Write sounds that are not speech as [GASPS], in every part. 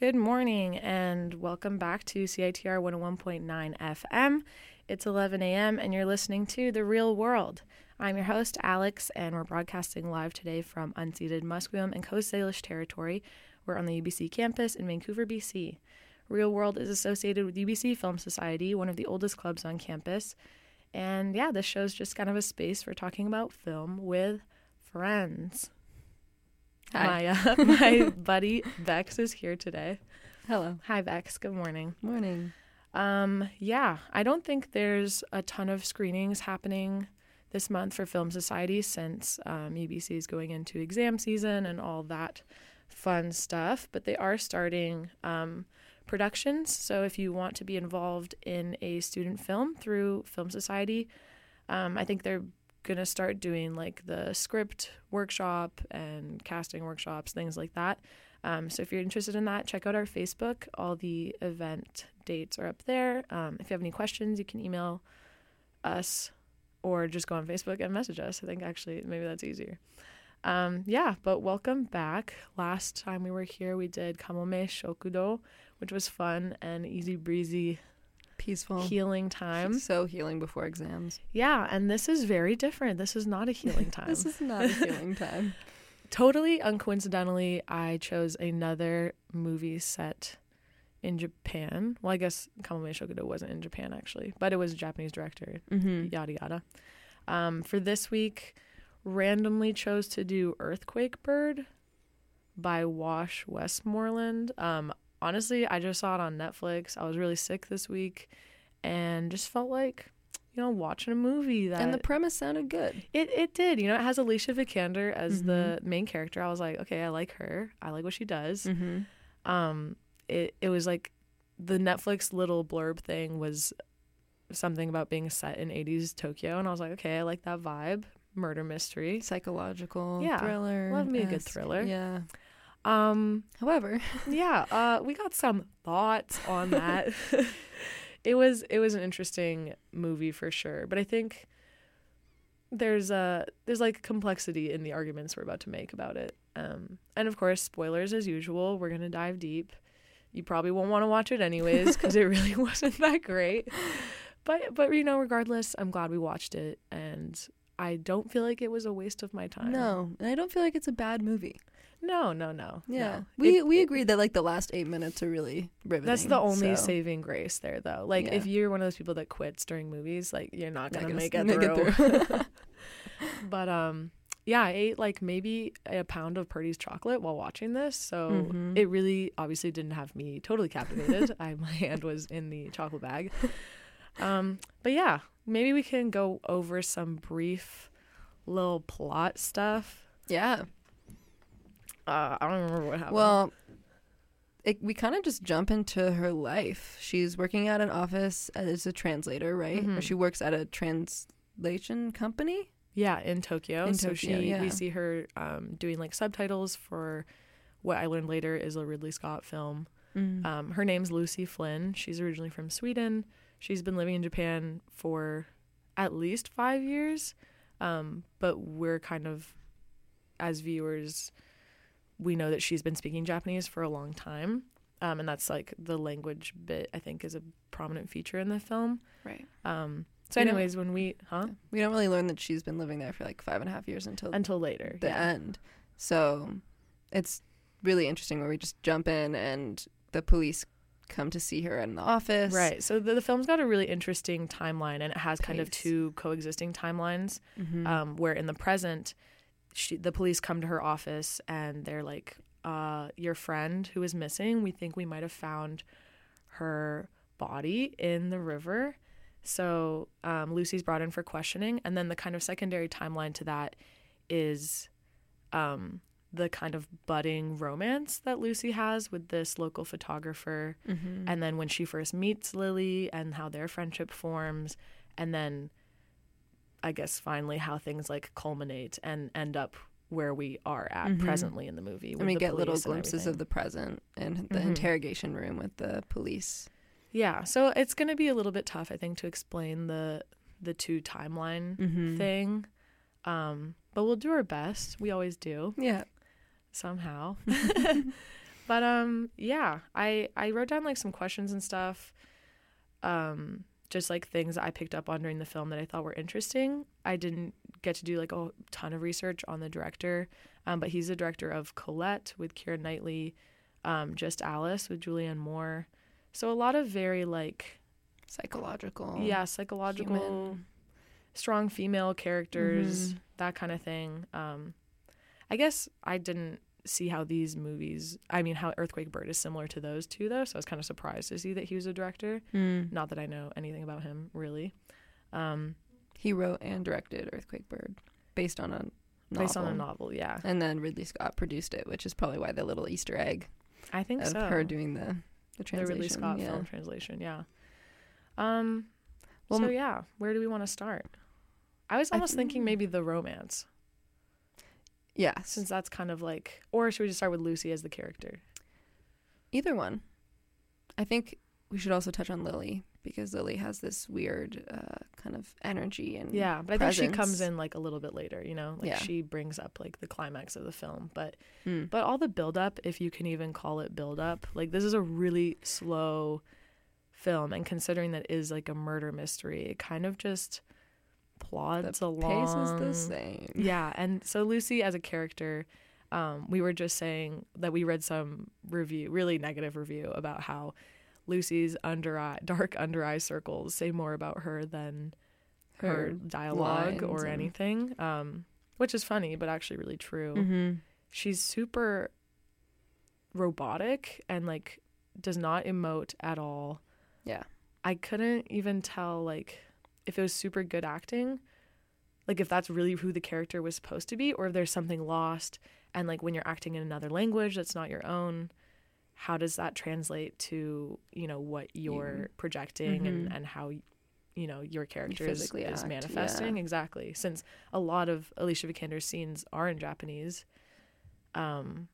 Good morning and welcome back to CITR 101.9 FM. It's 11 a.m. and you're listening to The Real World. I'm your host, Alex, and we're broadcasting live today from unceded Musqueam and Coast Salish territory. We're on the UBC campus in Vancouver, BC. Real World is associated with UBC Film Society, one of the oldest clubs on campus. And yeah, this show's just kind of a space for talking about film with friends. Hi. My, uh, [LAUGHS] my buddy Bex is here today. Hello. Hi, Bex. Good morning. Morning. Um, yeah, I don't think there's a ton of screenings happening this month for Film Society since um, UBC is going into exam season and all that fun stuff. But they are starting um, productions. So if you want to be involved in a student film through Film Society, um, I think they're going to start doing like the script workshop and casting workshops, things like that. Um, so if you're interested in that, check out our Facebook. All the event dates are up there. Um, if you have any questions, you can email us or just go on Facebook and message us. I think actually maybe that's easier. Um, yeah, but welcome back. Last time we were here, we did Kamome Shokudo, which was fun and easy breezy Peaceful. healing time. So healing before exams. Yeah, and this is very different. This is not a healing [LAUGHS] time. This is not a healing time. [LAUGHS] totally uncoincidentally, I chose another movie set in Japan. Well, I guess Kamome Shokudo wasn't in Japan actually, but it was a Japanese director. Mm-hmm. Yada yada. Um, for this week, randomly chose to do Earthquake Bird by Wash Westmoreland. Um, honestly, I just saw it on Netflix. I was really sick this week, and just felt like. You know, watching a movie that And the premise sounded good. it it did. You know, it has Alicia Vikander as Mhm. the main character. I was like, okay, I like her. I like what she does. Mm-hmm. Um, it it was like the Netflix little blurb thing was something about being set in 80s Tokyo, and I was like, okay, I like that vibe. Murder mystery. Psychological Yeah. thriller. Love me a good thriller. Yeah. Um, However, yeah, uh, we got some thoughts on that. [LAUGHS] it was it was an interesting movie for sure, but I think there's a there's like complexity in the arguments we're about to make about it. Um, and of course, spoilers as usual. We're gonna dive deep. You probably won't want to watch it anyways because it really [LAUGHS] wasn't that great. But but you know, regardless, I'm glad we watched it, and I don't feel like it was a waste of my time. no. And I don't feel like it's a bad movie. No, no, no. Yeah. no. We It- we agreed that like the last eight minutes are really riveting. That's the only so- saving grace there, though. Like, Yeah. if you're one of those people that quits during movies, like you're not gonna make it [LAUGHS] make it through. through. [LAUGHS] [LAUGHS] but um, yeah, I ate like maybe a pound of Purdy's chocolate while watching this, so Mhm. it really obviously didn't have me totally captivated. I my hand was in the chocolate bag. Um, but yeah, maybe we can go over some brief little plot stuff. Yeah. Uh, I don't remember what happened. Well, it, we kind of just jump into her life. She's working at an office as a translator, right? Or Mhm. she works at a translation company. Yeah, in Tokyo. In so Tokyo, she yeah. we see her um, doing like subtitles for what I learned later is a Ridley Scott film. Mm. Um, her name's Lucy Flynn. She's originally from Sweden. She's been living in Japan for at least five years. Um, but we're kind of, as viewers, we know that she's been speaking Japanese for a long time. Um, and that's like the language bit, I think, is a prominent feature in the film. right. Um, so, anyways, when we, huh? We don't really learn that she's been living there for like five and a half years until Until later. the yeah. end. So it's really interesting where we just jump in and the police come to see her in the office. Right. So the, the film's got a really interesting timeline, and it has kind of two coexisting timelines. Mhm. Um, where in the present, she, the police come to her office and they're like, uh, "Your friend who is missing. We think we might have found her body in the river." So um, Lucy's brought in for questioning, and then the kind of secondary timeline to that is um, the kind of budding romance that Lucy has with this local photographer Mhm. and then when she first meets Lily and how their friendship forms and then I guess finally how things like culminate and end up where we are at Mhm. presently in the movie. and we get little glimpses of the present and the Mhm. interrogation room with the police. Yeah, so it's going to be a little bit tough I think to explain the the two timeline Mhm. thing. Um but we'll do our best. We always do Yeah. somehow. [LAUGHS] [LAUGHS] But um yeah, I I wrote down like some questions and stuff. Um just like things I picked up on during the film that I thought were interesting. I didn't get to do like a ton of research on the director, um, but he's the director of Colette with Keira Knightley, um, Just Alice with Julianne Moore. So a lot of very like Psychological. yeah psychological, human. strong female characters, Mhm. that kind of thing. Um, I guess I didn't see how these movies. I mean, how Earthquake Bird is similar to those two, though. So I was kind of surprised to see that he was a director. Mm. Not that I know anything about him really. Um, He wrote and directed Earthquake Bird based on a novel. based on a novel, yeah. And then Ridley Scott produced it, which is probably why the little Easter egg I think of so. her doing the the translation. the. Ridley Scott yeah. film translation, yeah. Um, Well, so yeah, where do we want to start? I was I almost thinking maybe the romance, Yes. since that's kind of like, or should we just start with Lucy as the character? Either one. I think we should also touch on Lily because Lily has this weird uh, kind of energy and Yeah, but I think she comes in like a little bit later, you know, like Yeah. she brings up like the climax of the film, but Mm. but all the build up, if you can even call it build up, like this is a really slow film, and considering that it is like a murder mystery, it kind of just plods pace along. is the same. Yeah, and so Lucy as a character, um, we were just saying that we read some review, really negative review about how Lucy's under eye, dark under eye circles say more about her than her, Her dialogue or and- anything, um, which is funny but actually really true. Mm-hmm. She's super robotic and like does not emote at all. Yeah. I couldn't even tell like if it was super good acting, like if that's really who the character was supposed to be, or if there's something lost. And like when you're acting in another language that's not your own, how does that translate to you know what you're You. projecting and Mhm. and how you know your character is, physically is manifesting yeah. exactly since a lot of alicia vikander's scenes are in japanese um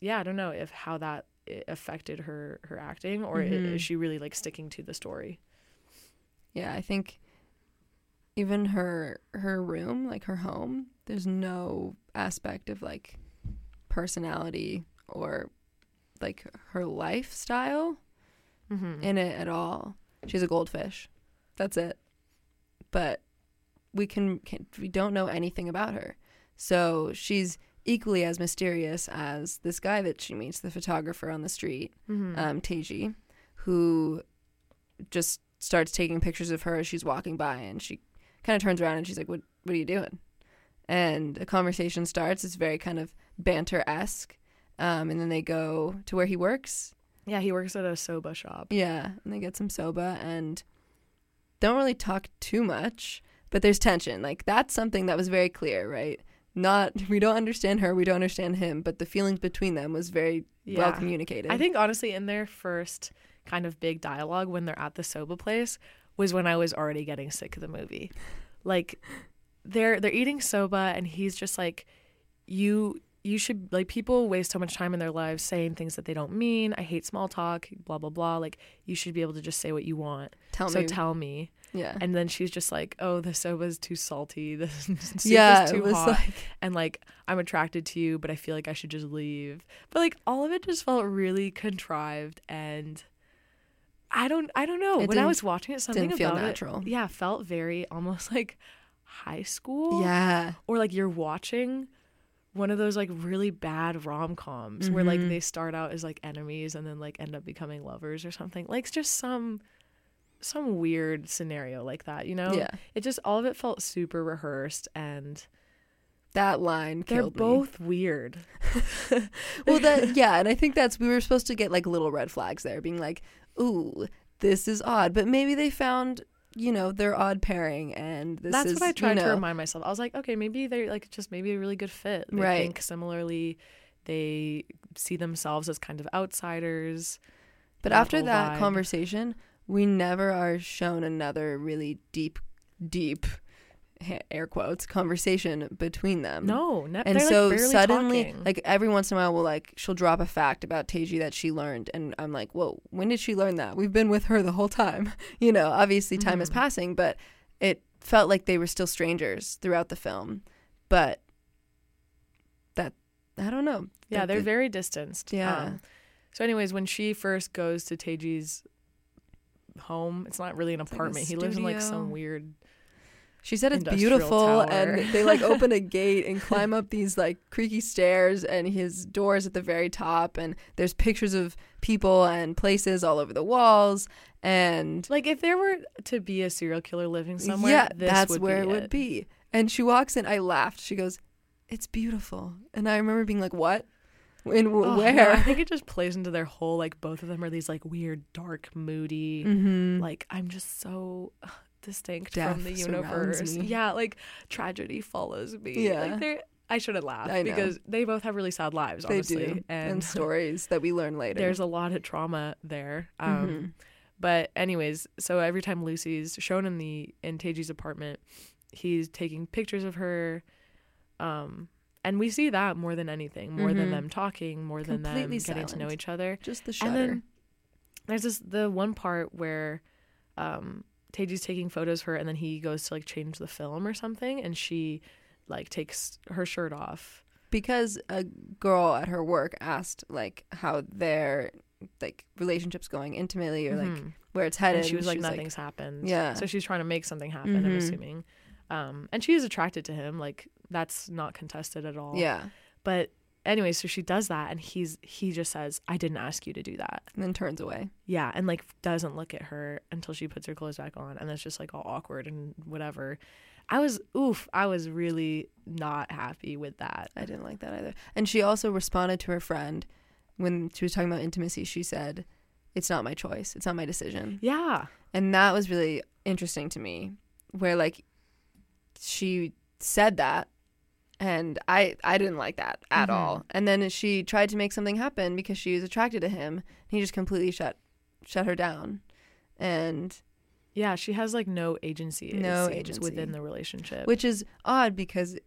yeah i don't know if how that affected her her acting or Mhm. is she really like sticking to the story Yeah, I think even her her room, like her home, there's no aspect of like personality or like her lifestyle mm-hmm. in it at all. She's a goldfish. That's it. But we can, can we don't know anything about her. So she's equally as mysterious as this guy that she meets, the photographer on the street, mm-hmm. um, Teiji, who just starts taking pictures of her as she's walking by, and she kind of turns around and she's like, "What? What are you doing?" And a conversation starts. It's very kind of banter esque, um, and then they go to where he works. yeah he works at a soba shop Yeah, and they get some soba and don't really talk too much, but there's tension. Like that's something that was very clear, right? Not [LAUGHS] we don't understand her, we don't understand him, but the feelings between them was very well communicated. I think honestly, in their first kind of big dialogue when they're at the soba place was when I was already getting sick of the movie. Like they're they're eating soba and he's just like, you you should like people waste so much time in their lives saying things that they don't mean. I hate small talk, blah blah blah. Like you should be able to just say what you want. tell so me, tell me. yeah, And then she's just like, "Oh, the soba's too salty. [LAUGHS] The soup yeah, is too hot." like and like I'm attracted to you, but I feel like I should just leave. But like all of it just felt really contrived and I don't I don't know. It when I was watching it, something didn't feel about natural. it, yeah, felt very almost like high school. yeah, Or like you're watching one of those like really bad rom coms where like Mhm. they start out as like enemies and then like end up becoming lovers or something. Like it's just some some weird scenario like that, you know? yeah. It just all of it felt super rehearsed and That line they're killed me. both weird. [LAUGHS] well that [LAUGHS] yeah and i think that's we were supposed to get like little red flags there being like ooh this is odd but maybe they found you know their odd pairing and this That's is what I tried you to remind myself. I was like, okay, maybe they're like just maybe a really good fit. They Right. think similarly. They see themselves as kind of outsiders. but after that vibe. conversation we never are shown another really deep deep [LAUGHS] air quotes conversation between them No, and so like, suddenly talking. like every once in a while we'll like she'll drop a fact about Teiji that she learned and I'm like whoa when did she learn that we've been with her the whole time [LAUGHS] you know obviously time is Mhm. passing but it felt like they were still strangers throughout the film but that I don't know. Yeah, The- they're the- very distanced. Yeah. Um, so, anyways, when she first goes to Teiji's home, it's not really an like apartment. he lives in like some weird. She said it's beautiful, tower. and they like open a [LAUGHS] gate and climb up these like creaky stairs, and his door's at the very top, and there's pictures of people and places all over the walls, and Like, if there were to be a serial killer living somewhere, yeah, that's where be it would be. And she walks in. I laughed. She goes, "It's beautiful," and I remember being like, "What? In w- Oh, no, where?" I think it [LAUGHS] just plays into their whole like both of them are these like weird, dark, moody. mm-hmm. Like I'm just so distinct Death from the universe. Yeah, like tragedy follows me. Yeah. like they're. I shouldn't laugh because they both have really sad lives. Honestly, and, and [LAUGHS] stories that we learn later. there's a lot of trauma there. Um, Mhm. But anyways, so every time Lucy's shown in the in Teiji's apartment, he's taking pictures of her. Um, and we see that more than anything, more than Mhm. them talking, more than them Completely getting to know each other. just the shutter. And then there's this the one part where um Teiji's taking photos of her and then he goes to like change the film or something and she like takes her shirt off. because a girl at her work asked like how their like relationships going intimately or like Mhm. where it's headed and she was like she's nothing's happened. Yeah. So she's trying to make something happen, I'm Mhm. assuming. Um and she is attracted to him, like that's not contested at all. yeah But anyway, so she does that and he's he just says, I didn't ask you to do that. and then turns away Yeah, and like doesn't look at her until she puts her clothes back on, and it's just like all awkward and whatever. I was oof, I was really not happy with that. i didn't like that either and she also responded to her friend when she was talking about intimacy she said it's not my choice it's not my decision Yeah, and that was really interesting to me where like she said that and i i didn't like that at Mhm. all and then she tried to make something happen because she was attracted to him and he just completely shut shut her down and yeah, she has like no agency. No agency. within the relationship. which is odd because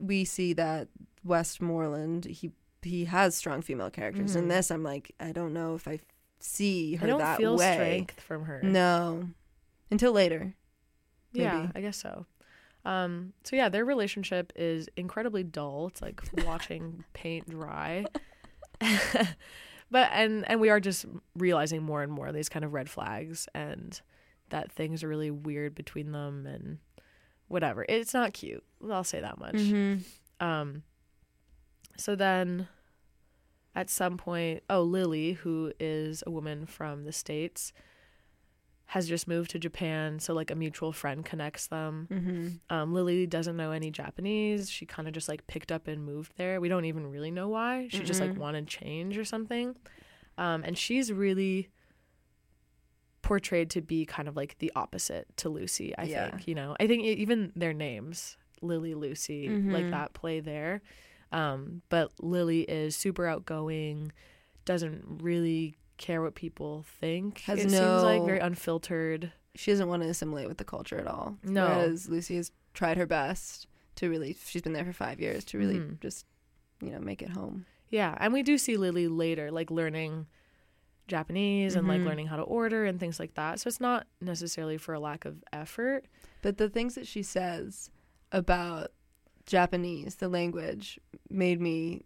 we see that westmoreland he he has strong female characters in Mhm. this i'm like i don't know if i see her I don't that feel way strength from her. no until later yeah. I guess so. Um, so yeah, their relationship is incredibly dull. It's like [LAUGHS] watching paint dry. [LAUGHS] but and and we are just realizing more and more these kind of red flags and that things are really weird between them and whatever. It's not cute. I'll say that much. Mm-hmm. Um so then at some point, oh, Lily, who is a woman from the states, has just moved to Japan, so like a mutual friend connects them. Mm-hmm. Um, Lily doesn't know any Japanese. She kind of just like picked up and moved there. We don't even really know why. She just like wanted change or something. Um, and she's really portrayed to be kind of like the opposite to Lucy, I Yeah. think. You know, I think even their names, Lily, Lucy, like Mhm. that play there. Um, but Lily is super outgoing, doesn't really care what people think. Has it seems like very unfiltered. she doesn't want to assimilate with the culture at all. No. Whereas Lucy has tried her best to really, she's been there for five years to really Mhm. just, you know, make it home. Yeah, and we do see Lily later, like learning Japanese and like Mhm. learning how to order and things like that. So it's not necessarily for a lack of effort. But the things that she says about Japanese, the language, made me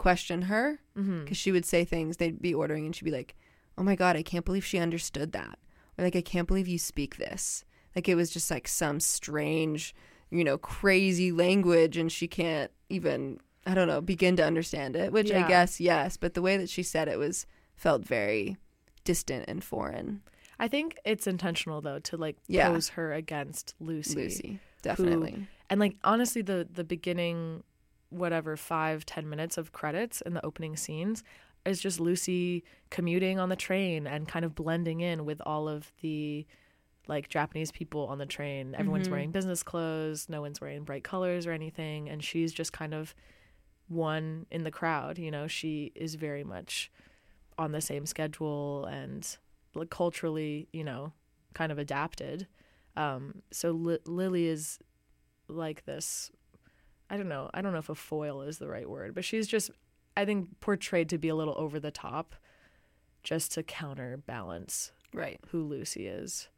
question her Mm-hmm. because she would say things they'd be ordering and she'd be like, "Oh my god, I can't believe she understood that," or like, "I can't believe you speak this." Like it was just like some strange, you know, crazy language, and she can't even, I don't know, begin to understand it. Which I guess yes, but the way that she said it was felt very distant and foreign. I think it's intentional though to like Yeah. pose her against Lucy. Lucy, definitely. And like honestly the the beginning whatever five, ten minutes of credits in the opening scenes is just Lucy commuting on the train and kind of blending in with all of the like Japanese people on the train. Everyone's Mhm. wearing business clothes, no one's wearing bright colors or anything, and she's just kind of one in the crowd, you know. She is very much on the same schedule and like culturally, you know, kind of adapted. Um, so Li- Lily is like this. I don't know. I don't know if a foil is the right word, but she's just, I think, portrayed to be a little over the top, just to counterbalance right. who Lucy is.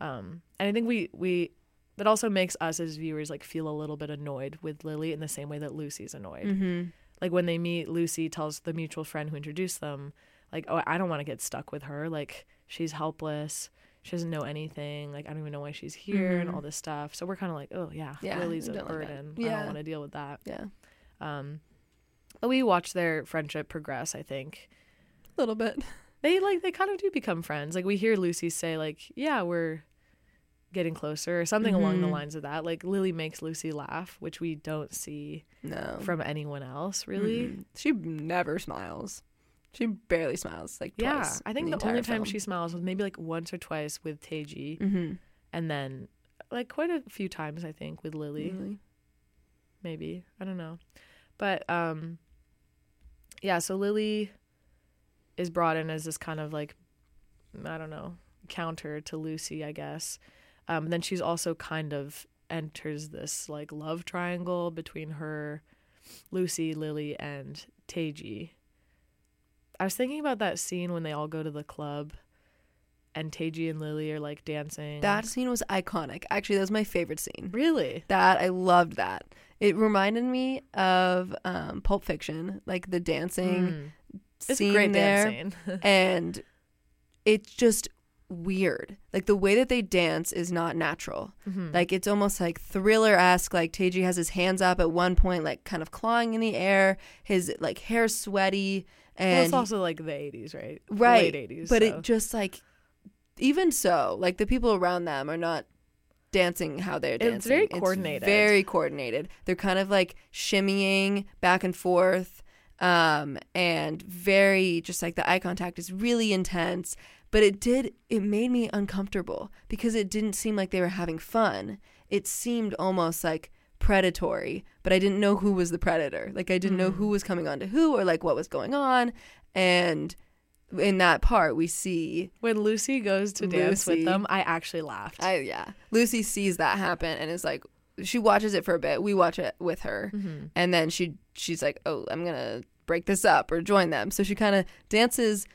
Um, and I think we we that also makes us as viewers like feel a little bit annoyed with Lily in the same way that Lucy's annoyed. Mm-hmm. like when they meet, Lucy tells the mutual friend who introduced them, like, "Oh, I don't want to get stuck with her. Like, she's helpless. She doesn't know anything. Like, I don't even know why she's here and Mhm. all this stuff." So we're kind of like, "Oh yeah, Yeah, Lily's a don't like burden. I don't want to deal with that." Yeah. Um, but we watch their friendship progress. I think A little bit. they like they kind of do become friends. Like we hear Lucy say, like, "Yeah, we're." getting closer or something along the Mhm. lines of that like lily makes lucy laugh which we don't see No. from anyone else really Mm-mm. She never smiles. She barely smiles. Like Yeah, twice I think in the, only time film. she smiles was maybe like once or twice with Teiji, Mhm. and then like quite a few times I think with Lily, Really? maybe I don't know, but um, yeah. So Lily is brought in as this kind of like I don't know counter to Lucy, I guess. Um, then she's also kind of enters this like love triangle between her, Lucy, Lily, and Teiji. I was thinking about that scene when they all go to the club and Teiji and Lily are like dancing. That scene was iconic. Actually, that was my favorite scene. really? That I loved that. It reminded me of um, Pulp Fiction, like the dancing Mm. It's scene a great there, dance scene. [LAUGHS] and it's just weird. Like the way that they dance is not natural. Mhm. Like it's almost like thriller esque. Like Teiji has his hands up at one point, like kind of clawing in the air. His like hair sweaty, well, it's also like the 80s, right? Right, Late 80s. but so. it just like even so, like the people around them are not dancing how they're dancing. It's very coordinated. very coordinated. They're kind of like shimmying back and forth, um, and very just like the eye contact is really intense. But it did it made me uncomfortable because it didn't seem like they were having fun. It seemed almost like predatory, but I didn't know who was the predator. Like I didn't know Mm. who was coming on to who or like what was going on. And in that part we see when Lucy goes to dance with them, I actually laughed. I yeah. Lucy sees that happen and is like she watches it for a bit. We watch it with her. Mhm. And then she she's like, "Oh, I'm going to break this up or join them." So she kind of dances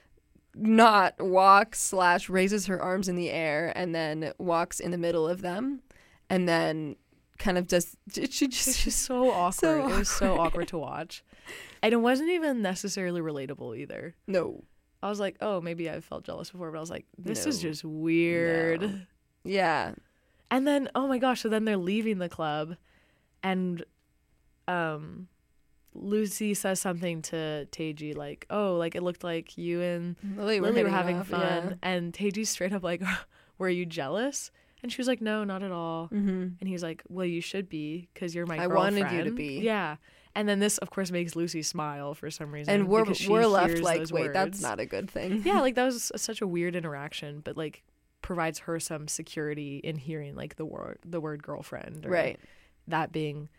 not walks slash raises her arms in the air and then walks in the middle of them and then kind of does she It's just just so awkward. So It was so awkward. awkward to watch. And it wasn't even necessarily relatable either. no I was like, oh, maybe I've felt jealous before, but I was like, this is just weird. No. yeah And then, oh my gosh, so then they're leaving the club and um Lucy says something to Teiji like, "Oh, like it looked like you and Lily were, Lily were having off, fun." And Teiji's straight up like, [LAUGHS] "Were you jealous?" And she was like, "No, not at all." yeah. hmm And he's like, "Well, you should be because you're my girlfriend. I girlfriend." wanted you to be. Yeah. And then this, of course, makes Lucy smile for some reason. and we're we're left like wait that's not a good thing [LAUGHS] yeah, like that [LAUGHS] was such a weird interaction, but like provides her some security in hearing like the word the word girlfriend, or right That being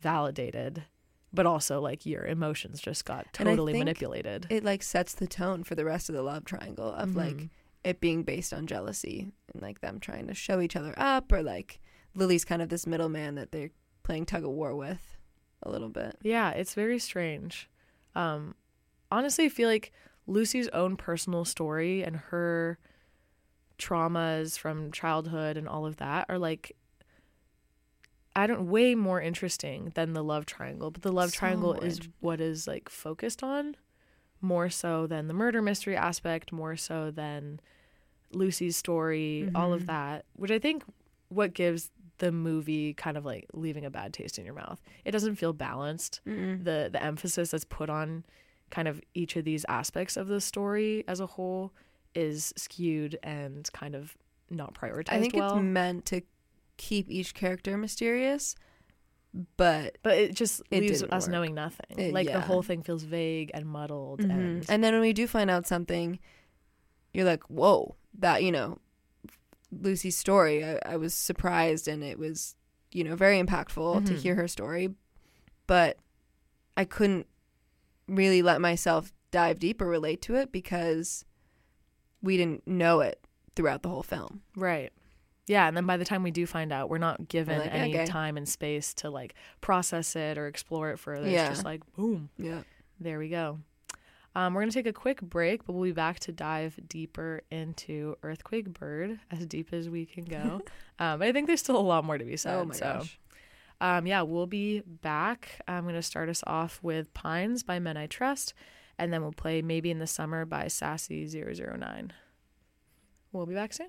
validated, but also like your emotions just got totally manipulated. it like sets the tone for the rest of the love triangle of like Mhm. It being based on jealousy and like them trying to show each other up or like Lily's kind of this middleman that they're playing tug of war with a little bit. Yeah, it's very strange. Um, honestly, I feel like Lucy's own personal story and her traumas from childhood and all of that are like I don't way more interesting than the love triangle. But the love So triangle is what is like focused on more so than the murder mystery aspect, more so than Lucy's story, all of Mhm. that, which I think what gives the movie kind of like leaving a bad taste in your mouth. It doesn't feel balanced. Mm-mm. The the emphasis that's put on kind of each of these aspects of the story as a whole is skewed and kind of not prioritized I think well. it's meant to keep each character mysterious, but but it just It leaves us work. knowing nothing. It- like the whole thing feels vague and muddled Mhm. and and then when we do find out something, you're like, whoa, that you know, Lucy's story. I, I was surprised, and it was you know very impactful to Mhm. hear her story, but I couldn't really let myself dive deep or relate to it because we didn't know it throughout the whole film. Right. Yeah, and then by the time we do find out, we're not given like, any okay. time and space to like process it or explore it further. Yeah. It's just like boom, Yeah. there we go. Um, we're gonna take a quick break, but we'll be back to dive deeper into Earthquake Bird, as deep as we can go. [LAUGHS] um, but I think there's still a lot more to be said. oh my so, gosh. um, yeah, we'll be back. I'm going to start us off with Pines by Men I Trust, and then we'll play Maybe in the Summer by Sassy 009. We'll be back soon.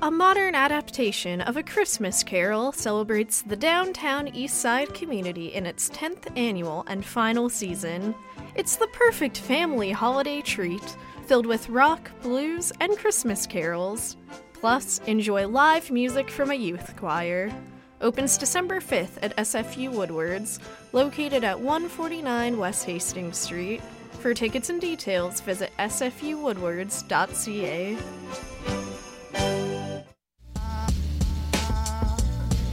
A modern adaptation of A Christmas Carol celebrates the downtown East Side community in its 10th annual and final season. It's the perfect family holiday treat, filled with rock, blues, and Christmas carols. Plus, enjoy live music from a youth choir. Opens December 5th at SFU Woodwards, located at 149 West Hastings Street. For tickets and details, visit sfuwoodwards.ca.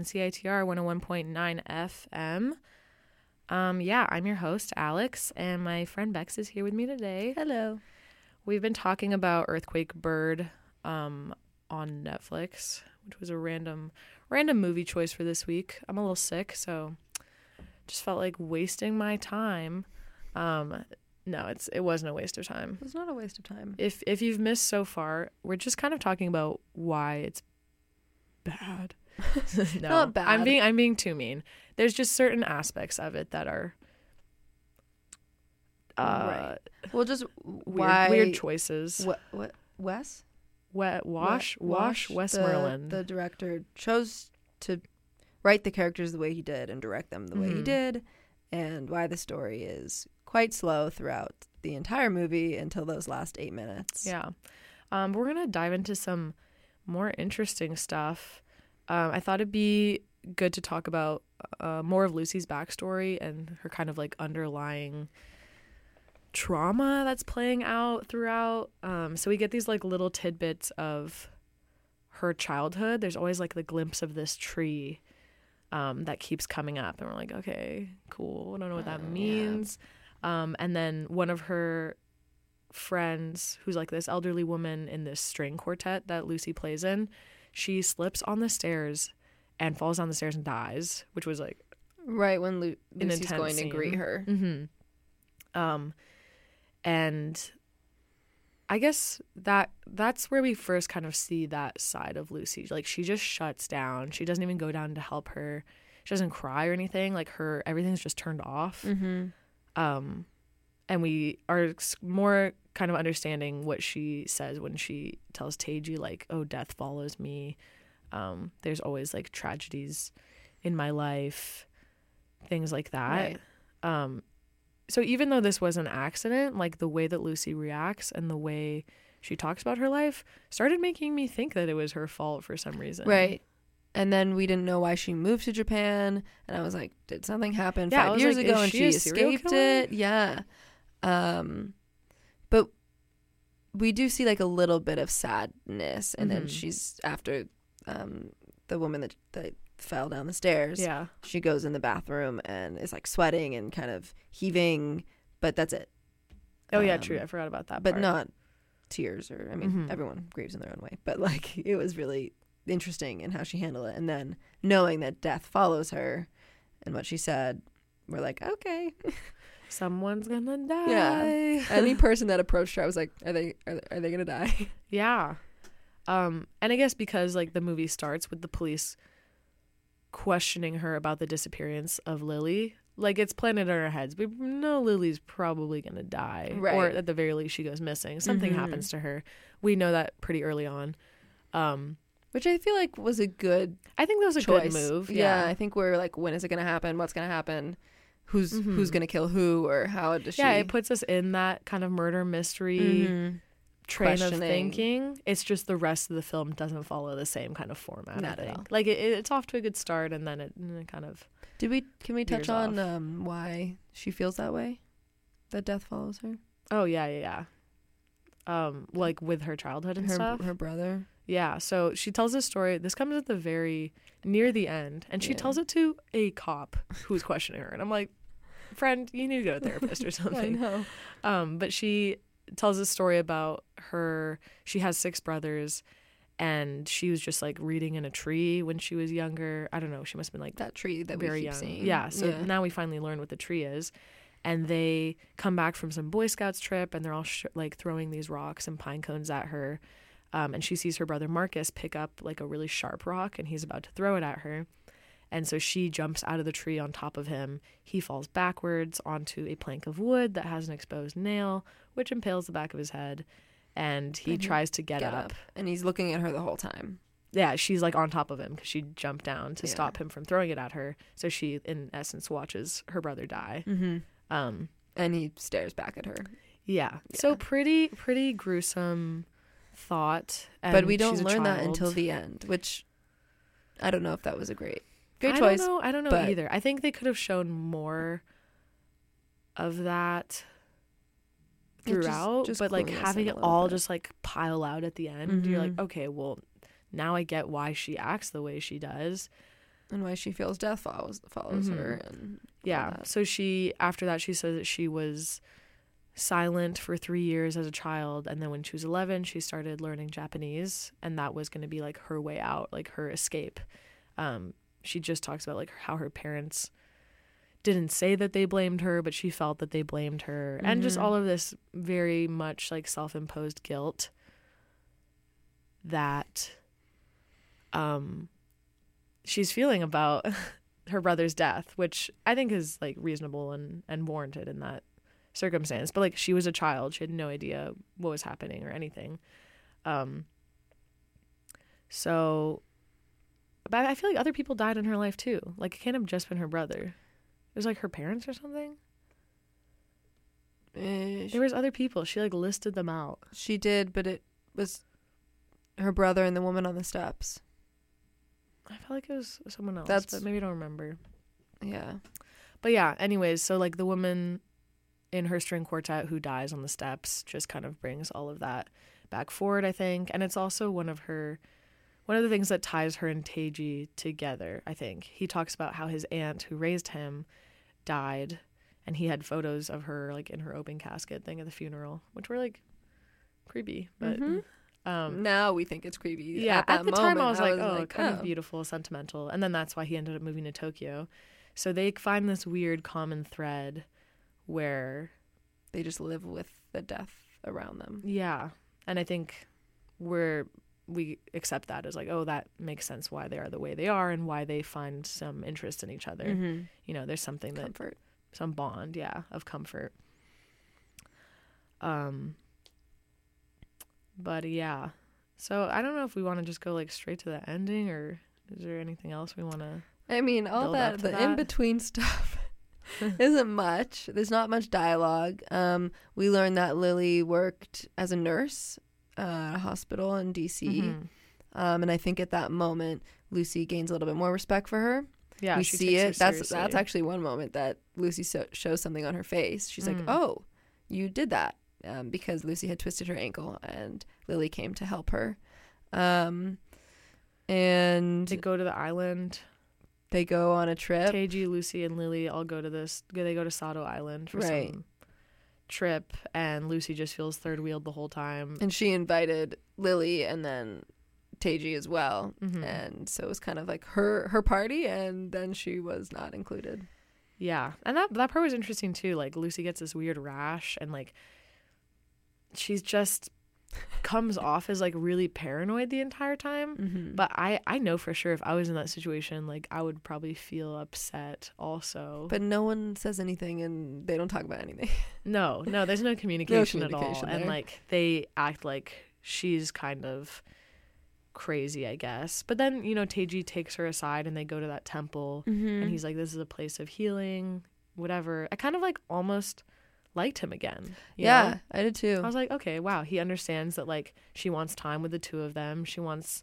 On CITR 101.9 FM. Um, yeah, I'm your host, Alex, and my friend Bex is here with me today. Hello. We've been talking about Earthquake Bird um, on Netflix, which was a random random movie choice for this week. I'm a little sick, so just felt like wasting my time. Um, no, it's it wasn't a waste of time. It was not a waste of time. If if you've missed so far, we're just kind of talking about why it's bad. [LAUGHS] no, Not bad. I'm being I'm being too mean. There's just certain aspects of it that are uh, Right. Well, just weird, why weird choices. What what Wes? Wet wash, Wa- wash, the- Westmoreland. The director chose to write the characters the way he did and direct them the way he Mhm. did, and why the story is quite slow throughout the entire movie until those last eight minutes. yeah, um, we're gonna dive into some more interesting stuff. Um, I thought it'd be good to talk about uh, more of Lucy's backstory and her kind of like underlying trauma that's playing out throughout. Um, so we get these like little tidbits of her childhood. There's always like the glimpse of this tree um, that keeps coming up, and we're like, okay, cool. I don't know what that Oh, yeah. means. Um, and then one of her friends, who's like this elderly woman in this string quartet that Lucy plays in, she slips on the stairs and falls down the stairs and dies, which was like Right when Lu- Lucy's going to greet her. Mm-hmm. Um, and I guess that that's where we first kind of see that side of Lucy. Like she just shuts down. She doesn't even go down to help her. She doesn't cry or anything. Like her everything's just turned off. Mm-hmm. Um, and we are more kind of understanding what she says when she tells Teiji like, "Oh, death follows me. Um, there's always like tragedies in my life, things like that." Right. Um, so even though this was an accident, like the way that Lucy reacts and the way she talks about her life started making me think that it was her fault for some reason. Right. And then we didn't know why she moved to Japan, and I was like, "Did something happen Yeah, five years like, ago and she she escaped it?" Yeah. Um, we do see like a little bit of sadness, and then Mhm. she's after um the woman that that fell down the stairs. Yeah. She goes in the bathroom and is like sweating and kind of heaving, but that's it. Oh yeah, Um, true. I forgot about that. but part. not tears or I mean Mhm. everyone grieves in their own way but like [LAUGHS] it was really interesting in how she handled it and then knowing that death follows her and what she said we're like okay [LAUGHS] someone's gonna die. Yeah. any [LAUGHS] person that approached her I was like are they are they, are they gonna die [LAUGHS] Yeah. Um, and I guess because like the movie starts with the police questioning her about the disappearance of Lily, like it's planted in our heads. We know Lily's probably gonna die, or at the very least, she goes missing. Something Mhm. happens to her. We know that pretty early on. Um, which I feel like was a good I think that was a choice good move. yeah. Yeah. I think we're like when is it gonna happen what's gonna happen who's Mhm. who's gonna kill who or how does she Yeah, it puts us in that kind of murder mystery Mhm. train of thinking. It's just the rest of the film doesn't follow the same kind of format. Not I at think. all. Like it, it's off to a good start, and then it, it kind of did we can we touch on um why she feels that way that death follows her Oh yeah, yeah, yeah. Um, like with her childhood and her stuff. her brother Yeah. So she tells this story. This comes at the very near the end, and she Yeah. tells it to a cop who's questioning her, and I'm like, friend, you need to go to a therapist or [LAUGHS] something. I know. Um, but she tells a story about her. She has six brothers, and she was just like reading in a tree when she was younger. I don't know. She must have been like That tree that very we keep young. seeing. Yeah. So now we finally learn what the tree is. And they come back from some Boy Scouts trip and they're all sh- like throwing these rocks and pine cones at her. Um, and she sees her brother Marcus pick up like a really sharp rock and he's about to throw it at her. And so she jumps out of the tree on top of him. He falls backwards onto a plank of wood that has an exposed nail, which impales the back of his head. And he And tries to get, get up. up. and he's looking at her the whole time. Yeah, she's like on top of him because she jumped down to Yeah. stop him from throwing it at her. So she, in essence, watches her brother die. Mm-hmm. Um, And he stares back at her, yeah. So pretty, pretty gruesome thought. but we don't learn that until the end, which I don't know if that was a great great I choice. Don't know, I don't know but- either. I think they could have shown more of that Yeah, just- throughout, just but like having it all bit. just like pile out at the end, you're like, Mhm. okay, well, now I get why she acts the way she does. and why she feels death follows follows Mhm. her. And Yeah. So she after that she says that she was silent for 3 years as a child and then when she was 11 she started learning Japanese and that was going to be like her way out, like her escape. Um she just talks about like how her parents didn't say that they blamed her, but she felt that they blamed her and just Mhm. all of this very much like self-imposed guilt that um she's feeling about [LAUGHS] her brother's death, which I think is like reasonable and and warranted in that circumstance. But like she was a child, she had no idea what was happening or anything. Um so but I feel like other people died in her life too. Like it can't have just been her brother. It was like her parents or something. Eh, There was other people. She like listed them out. she did, but it was her brother and the woman on the steps. I felt like it was someone else, That's- but maybe I don't remember. Yeah. But yeah, anyways, so like the woman in her string quartet who dies on the steps just kind of brings all of that back forward, I think. And it's also one of her one of the things that ties her and Teiji together, I think. He talks about how his aunt who raised him died and he had photos of her like in her open casket thing at the funeral, which were like creepy. But Mhm. um now we think it's creepy. yeah, At, at, that the time I moment, was like, oh, kind oh. of beautiful, sentimental, and then that's why he ended up moving to Tokyo. So they find this weird common thread where, They just live with the death around them. yeah, and I think we're we accept that as like, oh, that makes sense why they are the way they are and why they find some interest in each other. Mm-hmm. You know, there's something that Comfort. some bond, yeah, of comfort. Um but yeah. So I don't know if we want to just go like straight to the ending or is there anything else we want to I mean, all that the that. in between [LAUGHS] stuff [LAUGHS] isn't much. There's not much dialogue. Um, we learned that Lily worked as a nurse uh, hospital in DC, Mhm. um, and I think at that moment Lucy gains a little bit more respect for her. Yeah, we see it. That's seriously. that's actually one moment that Lucy so- shows something on her face. She's like, Mm. "Oh, you did that," um, because Lucy had twisted her ankle, and Lily came to help her. Um, and They go to the island. they go on a trip. Teiji, Lucy, and Lily all go to this. They go to Sado Island for Right. some trip, and Lucy just feels third wheeled the whole time. and she invited Lily and then Teiji as well. Mhm. And so it was kind of like her her party, and then she was not included. Yeah, and that that part was interesting too. Like Lucy gets this weird rash, and like she's just comes off as like really paranoid the entire time. Mm-hmm. But I I know for sure if I was in that situation, like I would probably feel upset also. but no one says anything, and they don't talk about anything. [LAUGHS] No, no, there's no communication, at communication all. And like they act like she's kind of crazy, I guess. But then, you know, Teiji takes her aside and they go to that temple Mm-hmm. and he's like, This is a place of healing, whatever. I kind of like almost liked him again. yeah, know? I did too. I was like, okay, wow, he understands that like she wants time with the two of them. She wants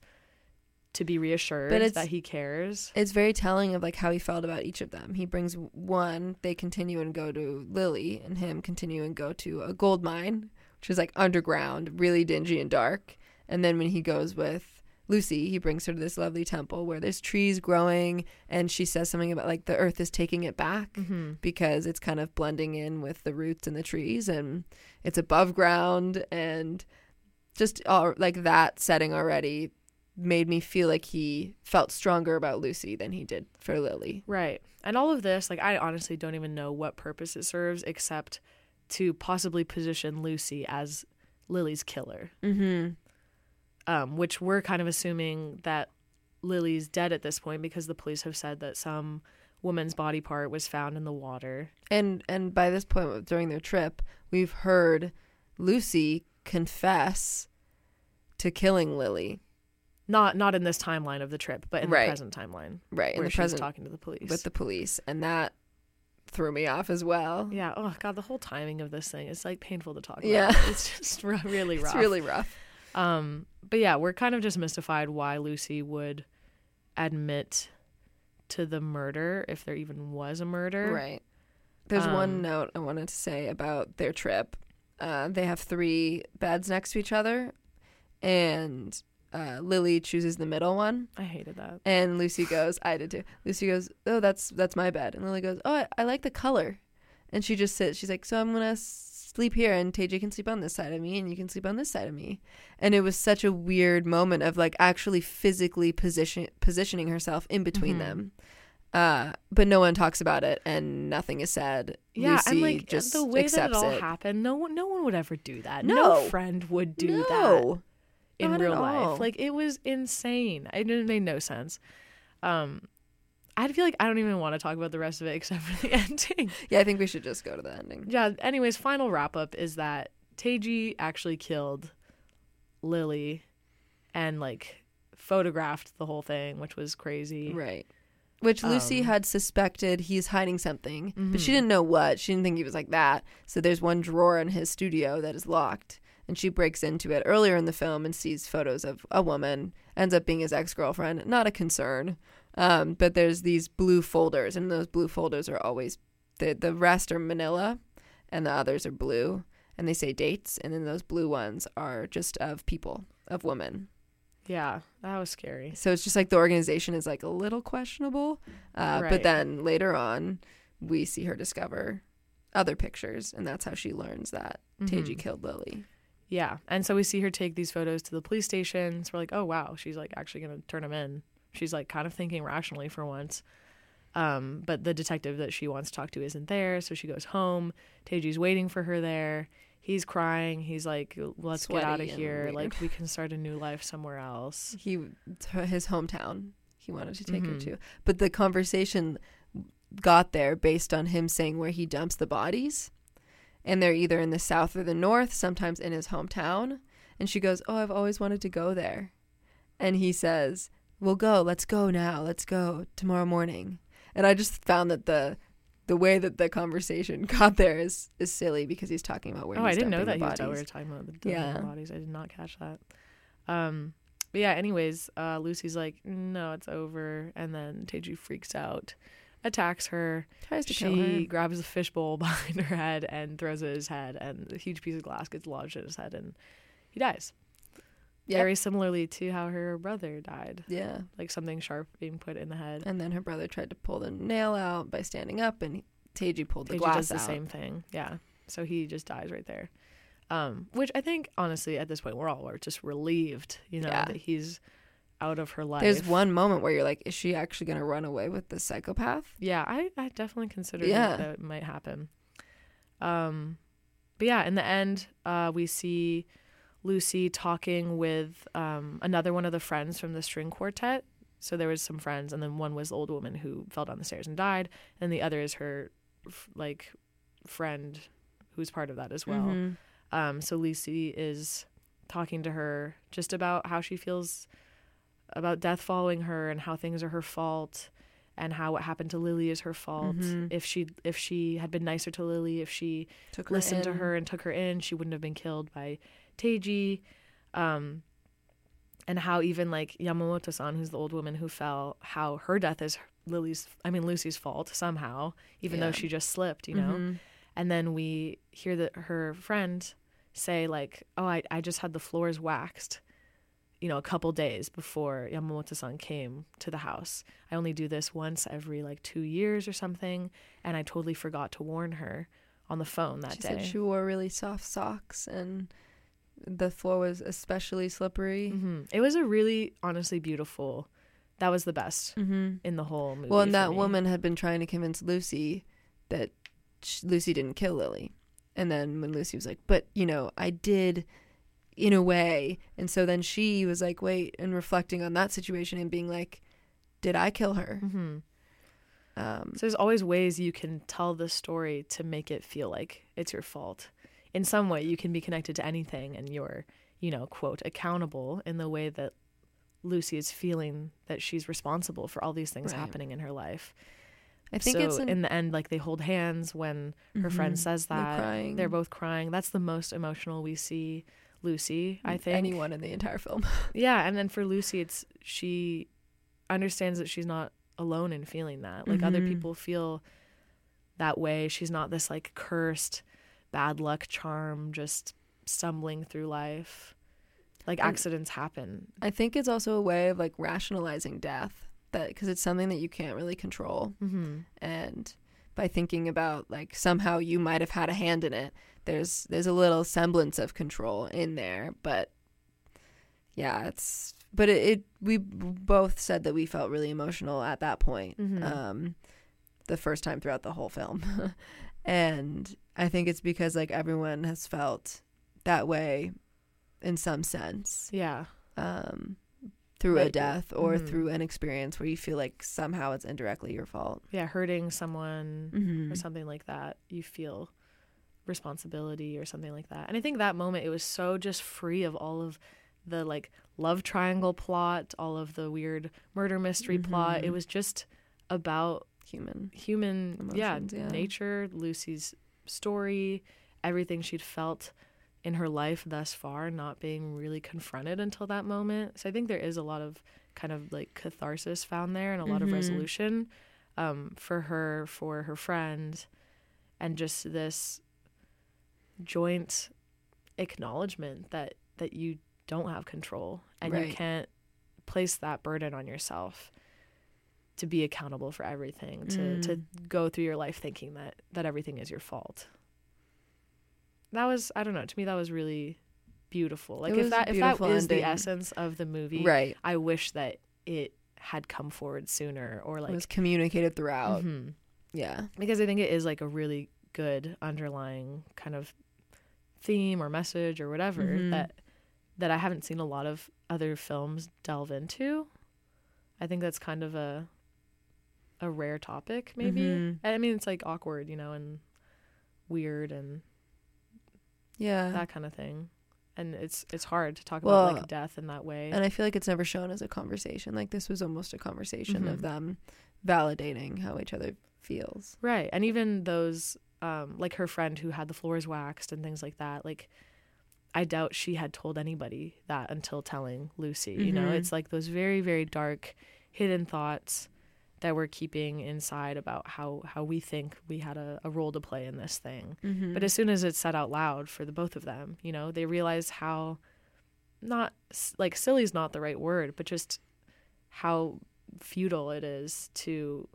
to be reassured But it's- that he cares. it's very telling of like how he felt about each of them. He brings one, they continue and go to Lily, and him continue and go to a gold mine, which is like underground, really dingy and dark. And then when he goes with Lucy, he brings her to this lovely temple where there's trees growing, and she says something about like the earth is taking it back Mm-hmm. because it's kind of blending in with the roots and the trees, and it's above ground, and just all, like that setting already made me feel like he felt stronger about Lucy than he did for Lily. Right. And all of this, like, I honestly don't even know what purpose it serves except to possibly position Lucy as Lily's killer, Mm-hmm. Um, which we're kind of assuming that Lily's dead at this point because the police have said that some woman's body part was found in the water. And and by this point during their trip, we've heard Lucy confess to killing Lily. Not not in this timeline of the trip, but in Right. the present timeline Right in the she's present talking to the police. with the police, and that threw me off as well. yeah. Oh God, the whole timing of this thing is like painful to talk about. Yeah. about. It's just r- really [LAUGHS] rough. It's really rough. Um, but yeah, we're kind of just mystified why Lucy would admit to the murder if there even was a murder. Right. There's one Um, note I wanted to say about their trip. Uh, they have three beds next to each other, and uh, Lily chooses the middle one, I hated that. and Lucy goes, "I did too." Lucy goes, "Oh, that's that's my bed," and Lily goes, "Oh, I, I like the color," and she just sits. She's like, "So I'm gonna sleep here, and Teiji can sleep on this side of me, and you can sleep on this side of me," and it was such a weird moment of like actually physically position positioning herself in between Mhm. them. Uh, but no one talks about it, and nothing is said. Yeah, Lucy and like just the way that it all it. happened, no one, no one would ever do that. No. friend would do that in not real all. life. Like it was insane. It didn't made no sense. Um, I feel like I don't even want to talk about the rest of it except for the [LAUGHS] ending. Yeah, I think we should just go to the ending. yeah. Anyways, final wrap up is that Teiji actually killed Lily, and like photographed the whole thing, which was crazy. Right. Which Lucy Um, had suspected he's hiding something, but she Mhm. didn't know what. She didn't think he was like that. So there's one drawer in his studio that is locked, and she breaks into it earlier in the film and sees photos of a woman. Ends up being his ex girlfriend. Not a concern, um, but there's these blue folders, and those blue folders are always the the rest are Manila, and the others are blue, and they say dates, and then those blue ones are just of people, of women. Yeah, that was scary. So it's just like the organization is like a little questionable. Uh, But then later on, we see her discover other pictures, and that's how she learns that Teiji Mhm. killed Lily. Yeah, and so we see her take these photos to the police station. So we're like, oh wow, she's like actually gonna turn them in. She's like kind of thinking rationally for once. Um, but the detective that she wants to talk to isn't there, so she goes home. Teiji's waiting for her there. He's crying. He's like, let's get out of here. weird. Like we [LAUGHS] can start a new life somewhere else. He, his hometown, he wanted to take her Mhm. to. But the conversation got there based on him saying where he dumps the bodies, and they're either in the south or the north. Sometimes in his hometown, and she goes, "Oh, I've always wanted to go there," and he says, "We'll go. Let's go now. Let's go tomorrow morning." And I just found that the the way that the conversation [LAUGHS] got there is is silly because he's talking about where oh, I didn't know that he was we were talking about the Yeah. bodies. I did not catch that. Um, but yeah. Anyways, uh, Lucy's like, no, it's over, and then Teiji freaks out, attacks her. Tries to kill she her. grabs a fishbowl [LAUGHS] behind her head and throws it at his head, and a huge piece of glass gets lodged in his head, and he dies. Yep. Very similarly to how her brother died, Yeah. like something sharp being put in the head. And then her brother tried to pull the nail out by standing up, and Teiji pulled the Teiji glass does the out. same thing. Yeah. So he just dies right there. Um, which I think honestly at this point we're all are just relieved, you know, Yeah. that he's out of her life. There's one moment where you're like, is she actually going to run away with the psychopath? Yeah, I, I definitely considered Yeah. that, that it might happen. Um, but yeah, in the end, uh, we see Lucy talking with um, another one of the friends from the string quartet. So there was some friends, and then one was the old woman who fell down the stairs and died, and the other is her like friend who's part of that as well. Mhm. Um, so Lucy is talking to her just about how she feels about death following her and how things are her fault and how what happened to Lily is her fault. Mhm. If she if she had been nicer to Lily, if she listened to her and took her in, she wouldn't have been killed by Teiji. Um, and how even like Yamamoto-san, who's the old woman who fell, how her death is Lily's, I mean Lucy's fault somehow, even Yeah. though she just slipped, you know Mhm. and then we hear that her friend say like oh I, I just had the floors waxed you know a couple days before yamamoto-san came to the house i only do this once every like two years or something and i totally forgot to warn her on the phone that She day said she wore really soft socks and the floor was especially slippery. hmm it was a really honestly beautiful that was the best Mm-hmm. in the whole movie Well, and that me. woman had been trying to convince Lucy that sh- Lucy didn't kill Lily. And then when Lucy was like, but, you know, I did in a way. And so then she was like, wait, and reflecting on that situation and being like, did I kill her? Mhm. Um, So there's always ways you can tell the story to make it feel like it's your fault. In some way, you can be connected to anything and you're, you know, quote, accountable in the way that Lucy is feeling that she's responsible for all these things Right. happening in her life. I think so it's an, in the end, like they hold hands when her friend Mhm. says They're that. crying. They're both crying. That's the most emotional we see Lucy, I think. anyone in the entire film. [LAUGHS] Yeah, and then for Lucy, it's she understands that she's not alone in feeling that. Like other Mhm. people feel that way. She's not this like cursed bad luck charm just stumbling through life. like accidents happen. I think it's also a way of like rationalizing death that because it's something that you can't really control. Mm-hmm. and by thinking about like somehow you might have had a hand in it there's there's a little semblance of control in there but yeah it's but it, it we both said that we felt really emotional at that point Mhm. um the first time throughout the whole film [LAUGHS] and i think it's because like everyone has felt that way in some sense Yeah. um through a death or mhm. through an experience where you feel like somehow it's indirectly your fault Yeah. Hurting someone mm-hmm. or something like that, you feel responsibility or something like that. And I think that moment it was so just free of all of the like love triangle plot, all of the weird murder mystery plot. It Mhm. was just about human human yeah, Emotions, yeah. nature, Lucy's story, everything she'd felt in her life thus far not being really confronted until that moment. So I think there is a lot of kind of like catharsis found there and a lot of Mhm. resolution um, for her, for her friend, and just this joint acknowledgement that that you don't have control and you can't place that burden on yourself to be accountable for everything to to Mm. go through your life thinking that that everything is your fault. That was i don't know to me that was really beautiful. Like if that if that beautiful is the essence of the movie right. I wish that it had come forward sooner or like it was communicated throughout. Mhm. yeah. Because i think it is like a really good underlying kind of theme or message or whatever Mhm. that that i haven't seen a lot of other films delve into. I think that's kind of a a rare topic maybe Mhm. i mean it's like awkward you know and weird and yeah that kind of thing and it's it's hard to talk about like death in that way and i feel like it's never shown as a conversation like this was almost a conversation of Mhm. them validating how each other feels Right. And even those um like her friend who had the floors waxed and things like that, like I doubt she had told anybody that until telling Lucy. You know, Mhm. it's like those very, very dark hidden thoughts that we're keeping inside about how how we think we had a, a role to play in this thing. mm-hmm. But as soon as it's said out loud for the both of them, you know, they realize how not like silly is not the right word, but just how futile it is to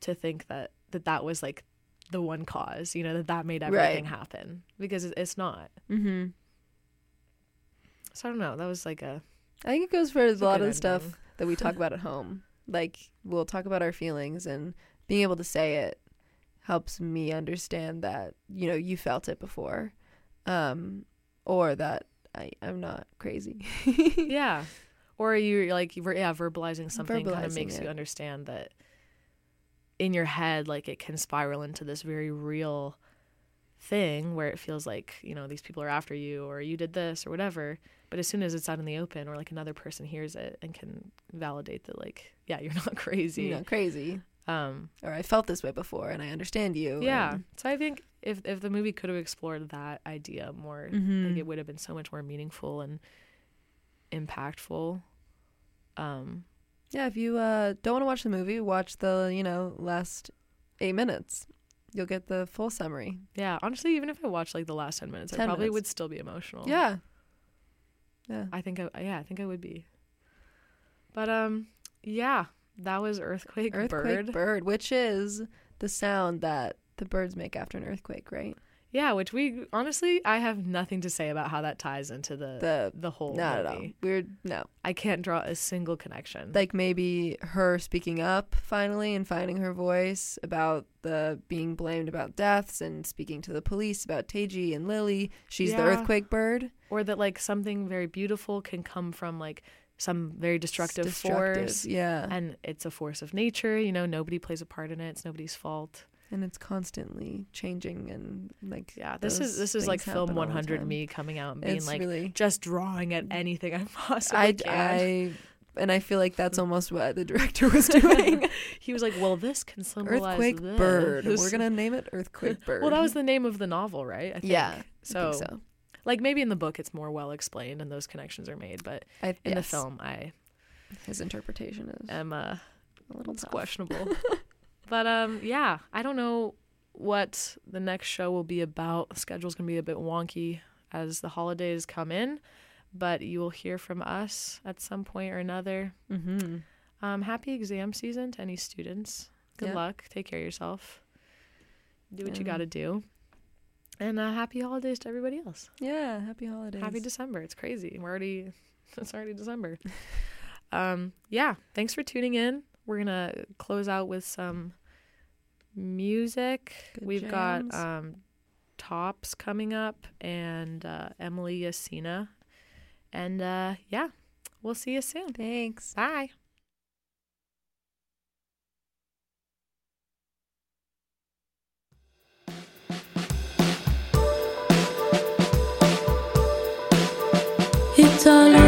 to think that that that was like the one cause, you know, that that made everything Right. happen because it's not. mm-hmm. So I don't know. That was like a i think it goes for a lot of the stuff that we talk [LAUGHS] about at home like we'll talk about our feelings and being able to say it helps me understand that you know you felt it before um or that I, i'm not crazy [LAUGHS] yeah. Or you like yeah, verbalizing something kind of makes it. you understand that in your head like it can spiral into this very real thing where it feels like, you know, these people are after you or you did this or whatever. But as soon as it's out in the open or like another person hears it and can validate that like, yeah, you're [LAUGHS] not crazy. You're not crazy Um or i felt this way before and i understand you yeah. and- So I think if if the movie could have explored that idea more, Mhm. like it would have been so much more meaningful and impactful. Um Yeah, if you uh, don't want to watch the movie, watch the you know last eight minutes. You'll get the full summary. Yeah, honestly, even if I watched like the last ten minutes, I probably minutes. would still be emotional. Yeah, yeah. I think I yeah, I think I would be. But um, yeah, that was earthquake, Earthquake bird. bird. which is the sound that the birds make after an earthquake, right? Yeah, which we honestly, I have nothing to say about how that ties into the The the whole not at all. Weird. No, I can't draw a single connection. like maybe her speaking up finally and finding her voice about the being blamed about deaths and speaking to the police about Teiji and Lily. She's the earthquake bird. or that like something very beautiful can come from like some very destructive, Destructive, force Yeah, and it's a force of nature you know nobody plays a part in it it's nobody's fault and it's constantly changing and like yeah this is this is like film happen all the 100 me coming out and being it's like really just drawing at anything i [LAUGHS] possibly I, can I and I feel like that's [LAUGHS] almost what the director was doing. [LAUGHS] he was like well this can symbolize Earthquake this. bird. We're gonna name it Earthquake Bird. well that was the name of the novel right I think. yeah. So, so. like maybe in the book it's more well explained and those connections are made but I, in the film i his interpretation is am uh a little it's questionable. But um, yeah, I don't know what the next show will be about. The schedule's gonna be a bit wonky as the holidays come in, but you will hear from us at some point or another. Mm-hmm. Um, happy exam season to any students. Good Yeah. luck. Take care of yourself. Do what you got to do. And uh, happy holidays to everybody else. Yeah. Happy holidays. Happy December. It's crazy. We're already, [LAUGHS] it's already December. [LAUGHS] um, yeah. Thanks for tuning in. We're going to close out with some music. Good We've jams. got um, Tops coming up and uh, Emily Yacina. And uh, yeah, we'll see you soon. Thanks. Bye. It's all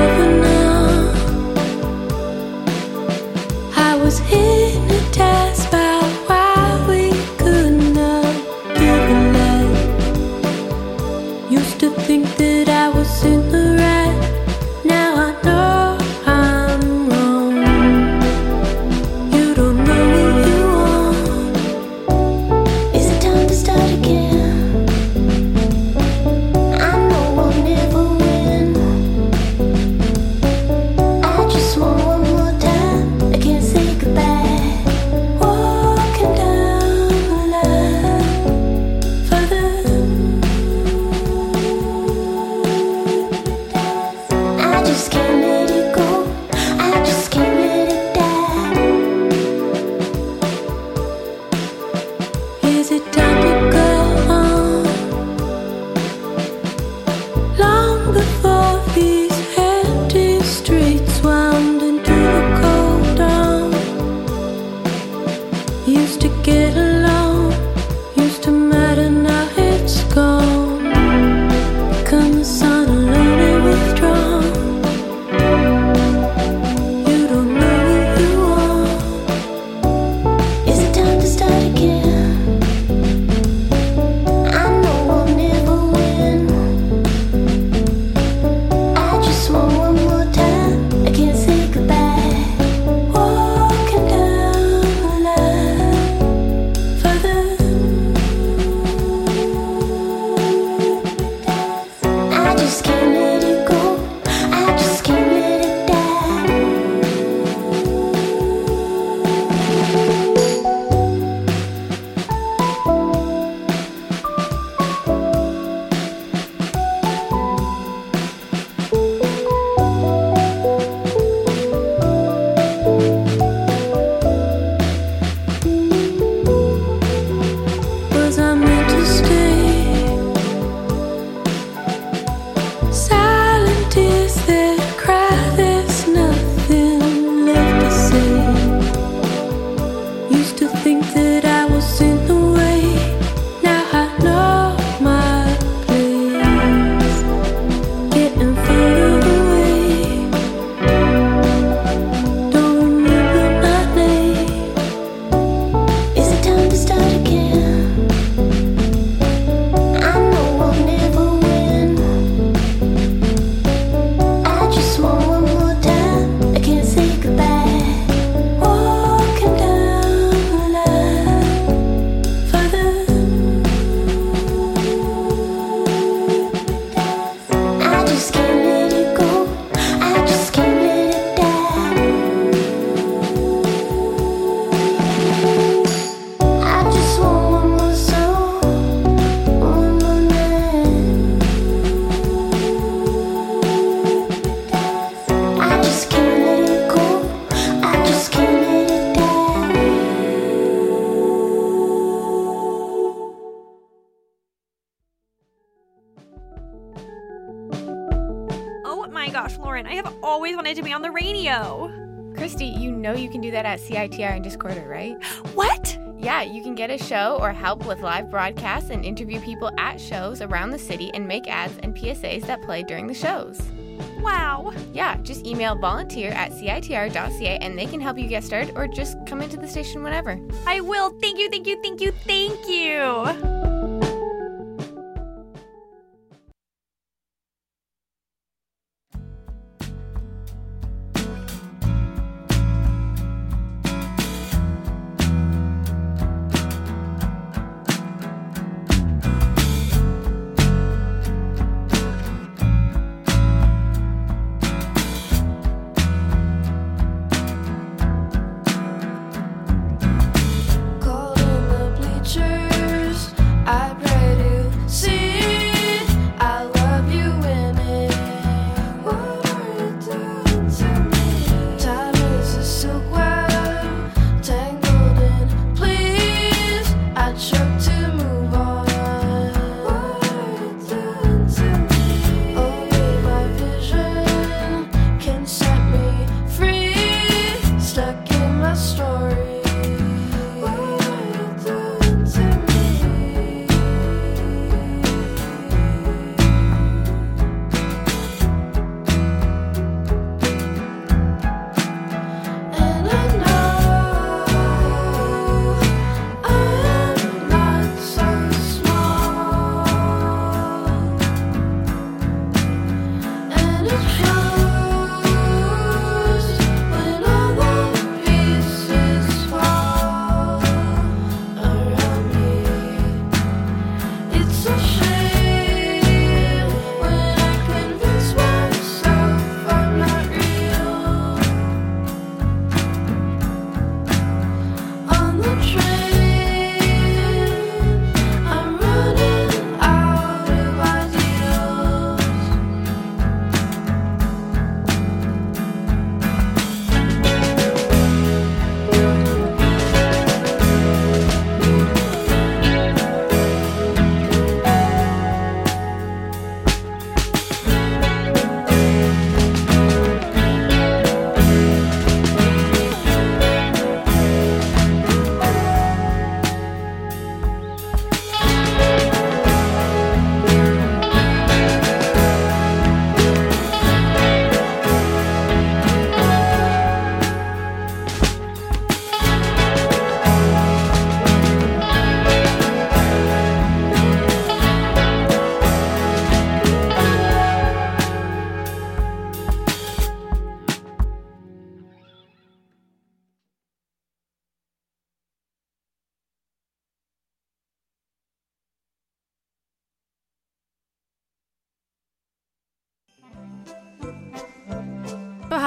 at CITR in Discorder, right? [GASPS] What? Yeah, you can get a show or help with live broadcasts and interview people at shows around the city and make ads and PSAs that play during the shows. Wow. Yeah, just email volunteer at CITR.ca and they can help you get started or just come into the station whenever. I will. Thank you, thank you, thank you, thank you.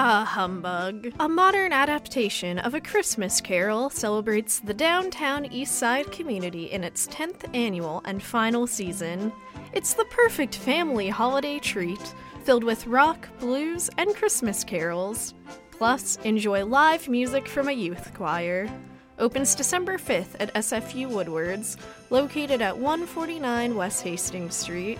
Bah humbug. A modern adaptation of A Christmas Carol celebrates the downtown East Side community in its 10th annual and final season. It's the perfect family holiday treat, filled with rock, blues, and Christmas carols. Plus, enjoy live music from a youth choir. Opens December 5th at SFU Woodwards, located at 149 West Hastings Street.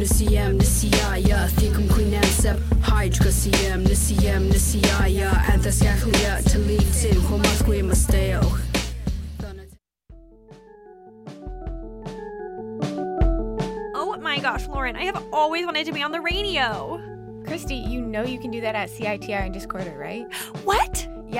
Nisiyam nisiyaya thikum kuinam sep hydra siyam nisiyam nisiyaya anthas yaklia talitin homasque masteo Oh my gosh, Lauren, I have always wanted to be on the radio. Christy, you know you can do that at CITR and Discorder, right? What?